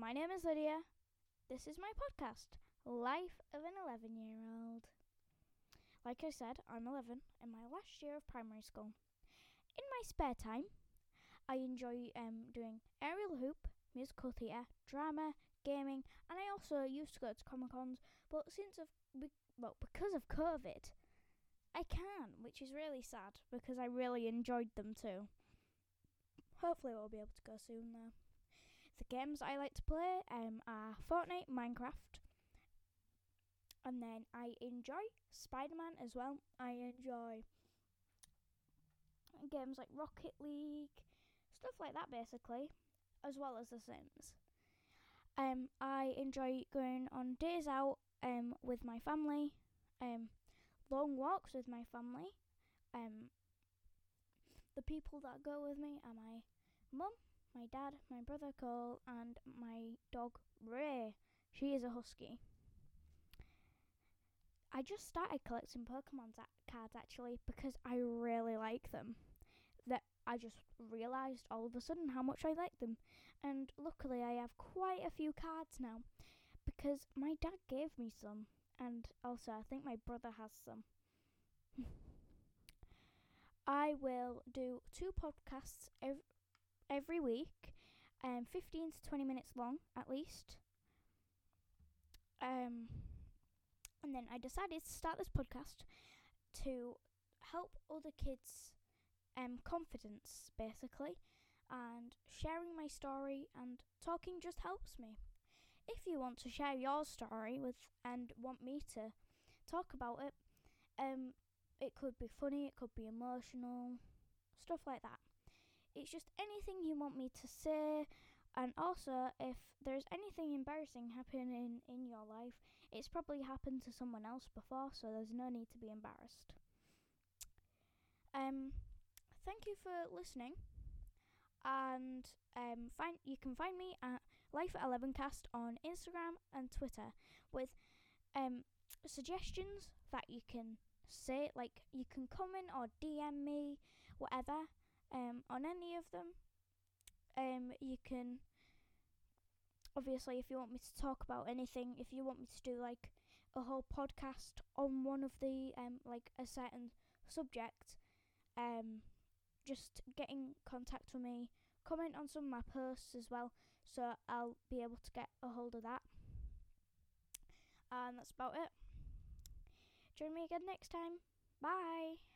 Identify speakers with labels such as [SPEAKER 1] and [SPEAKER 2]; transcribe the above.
[SPEAKER 1] My name is Lydia. This is my podcast, Life of an 11 year old. Like I said, I'm 11 in my last year of primary school. In my spare time, I enjoy um, doing aerial hoop, musical theatre, drama, gaming, and I also used to go to Comic Cons, but since of well, because of COVID, I can, which is really sad because I really enjoyed them too. Hopefully, we'll be able to go soon though. The games I like to play um, are Fortnite, Minecraft, and then I enjoy Spider Man as well. I enjoy games like Rocket League, stuff like that basically, as well as The Sims. Um, I enjoy going on days out um, with my family, um, long walks with my family. Um, the people that go with me are my mum, my dad, my brother Cole, and my dog Ray. She is a husky. I just started collecting Pokemon cards actually because I really like them. That I just realised all of a sudden how much I like them, and luckily I have quite a few cards now because my dad gave me some, and also I think my brother has some. I will do two podcasts every, every week, um, 15 to 20 minutes long at least. Um, and then I decided to start this podcast to help other kids um, confidence, basically, and sharing my story and talking just helps me. If you want to share your story with and want me to talk about it, um, it could be funny, it could be emotional, stuff like that. It's just anything you want me to say. And also, if there's anything embarrassing happening in your life, it's probably happened to someone else before, so there's no need to be embarrassed. Um, thank you for listening. And um, find you can find me at Life at Eleven Cast on Instagram and Twitter with um, suggestions that you can say. Like you can comment or DM me, whatever um, on any of them. Um, you can obviously if you want me to talk about anything, if you want me to do like a whole podcast on one of the um, like a certain subject, um, just get in contact with me. Comment on some of my posts as well, so I'll be able to get a hold of that. And that's about it. Join me again next time. Bye.